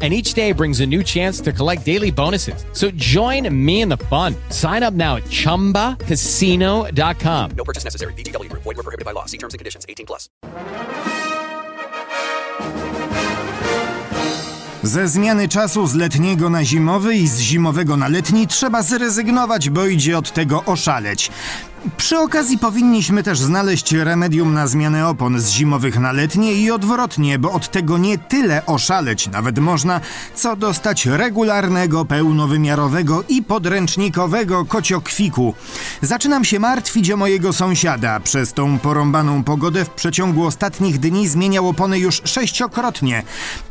And each day brings a new chance to collect daily bonuses. So join me in the fun. Sign up now at chumbacasino.com. No purchase necessary. VGW Group. Void were prohibited by law. See terms and conditions. 18 plus. Ze zmiany czasu z letniego na zimowy i z zimowego na letni trzeba zrezygnować, bo idzie od tego oszaleć. Przy okazji powinniśmy też znaleźć remedium na zmianę opon z zimowych na letnie i odwrotnie, bo od tego nie tyle oszaleć nawet można, co dostać regularnego, pełnowymiarowego i podręcznikowego kociokwiku. Zaczynam się martwić o mojego sąsiada. Przez tą porąbaną pogodę w przeciągu ostatnich dni zmieniał opony już sześciokrotnie.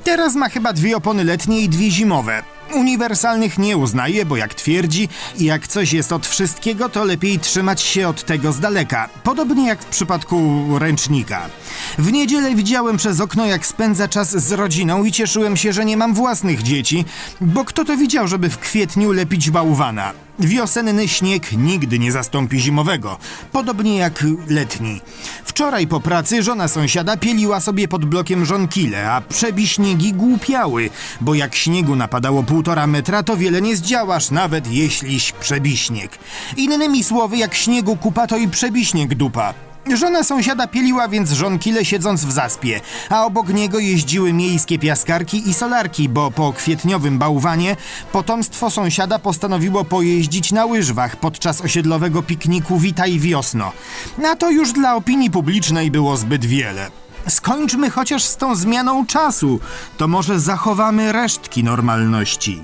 Teraz ma chyba dwie opony letnie i dwie zimowe. Uniwersalnych nie uznaje, bo jak twierdzi, jak coś jest od wszystkiego, to lepiej trzymać się od tego z daleka. Podobnie jak w przypadku ręcznika. W niedzielę widziałem przez okno, jak spędza czas z rodziną i cieszyłem się, że nie mam własnych dzieci, bo kto to widział, żeby w kwietniu lepić bałwana? Wiosenny śnieg nigdy nie zastąpi zimowego, podobnie jak letni. Wczoraj po pracy żona sąsiada pieliła sobie pod blokiem żonkile, a przebiśniegi głupiały, bo jak śniegu napadało półtora metra, to wiele nie zdziałasz, nawet jeśliś przebiśnieg. Innymi słowy, jak śniegu kupa, to i przebiśnieg dupa. Żona sąsiada pieliła więc żonkile siedząc w zaspie, a obok niego jeździły miejskie piaskarki i solarki, bo po kwietniowym bałwanie potomstwo sąsiada postanowiło pojeździć na łyżwach podczas osiedlowego pikniku Witaj Wiosno. Na to już dla opinii publicznej było zbyt wiele. Skończmy chociaż z tą zmianą czasu, to może zachowamy resztki normalności.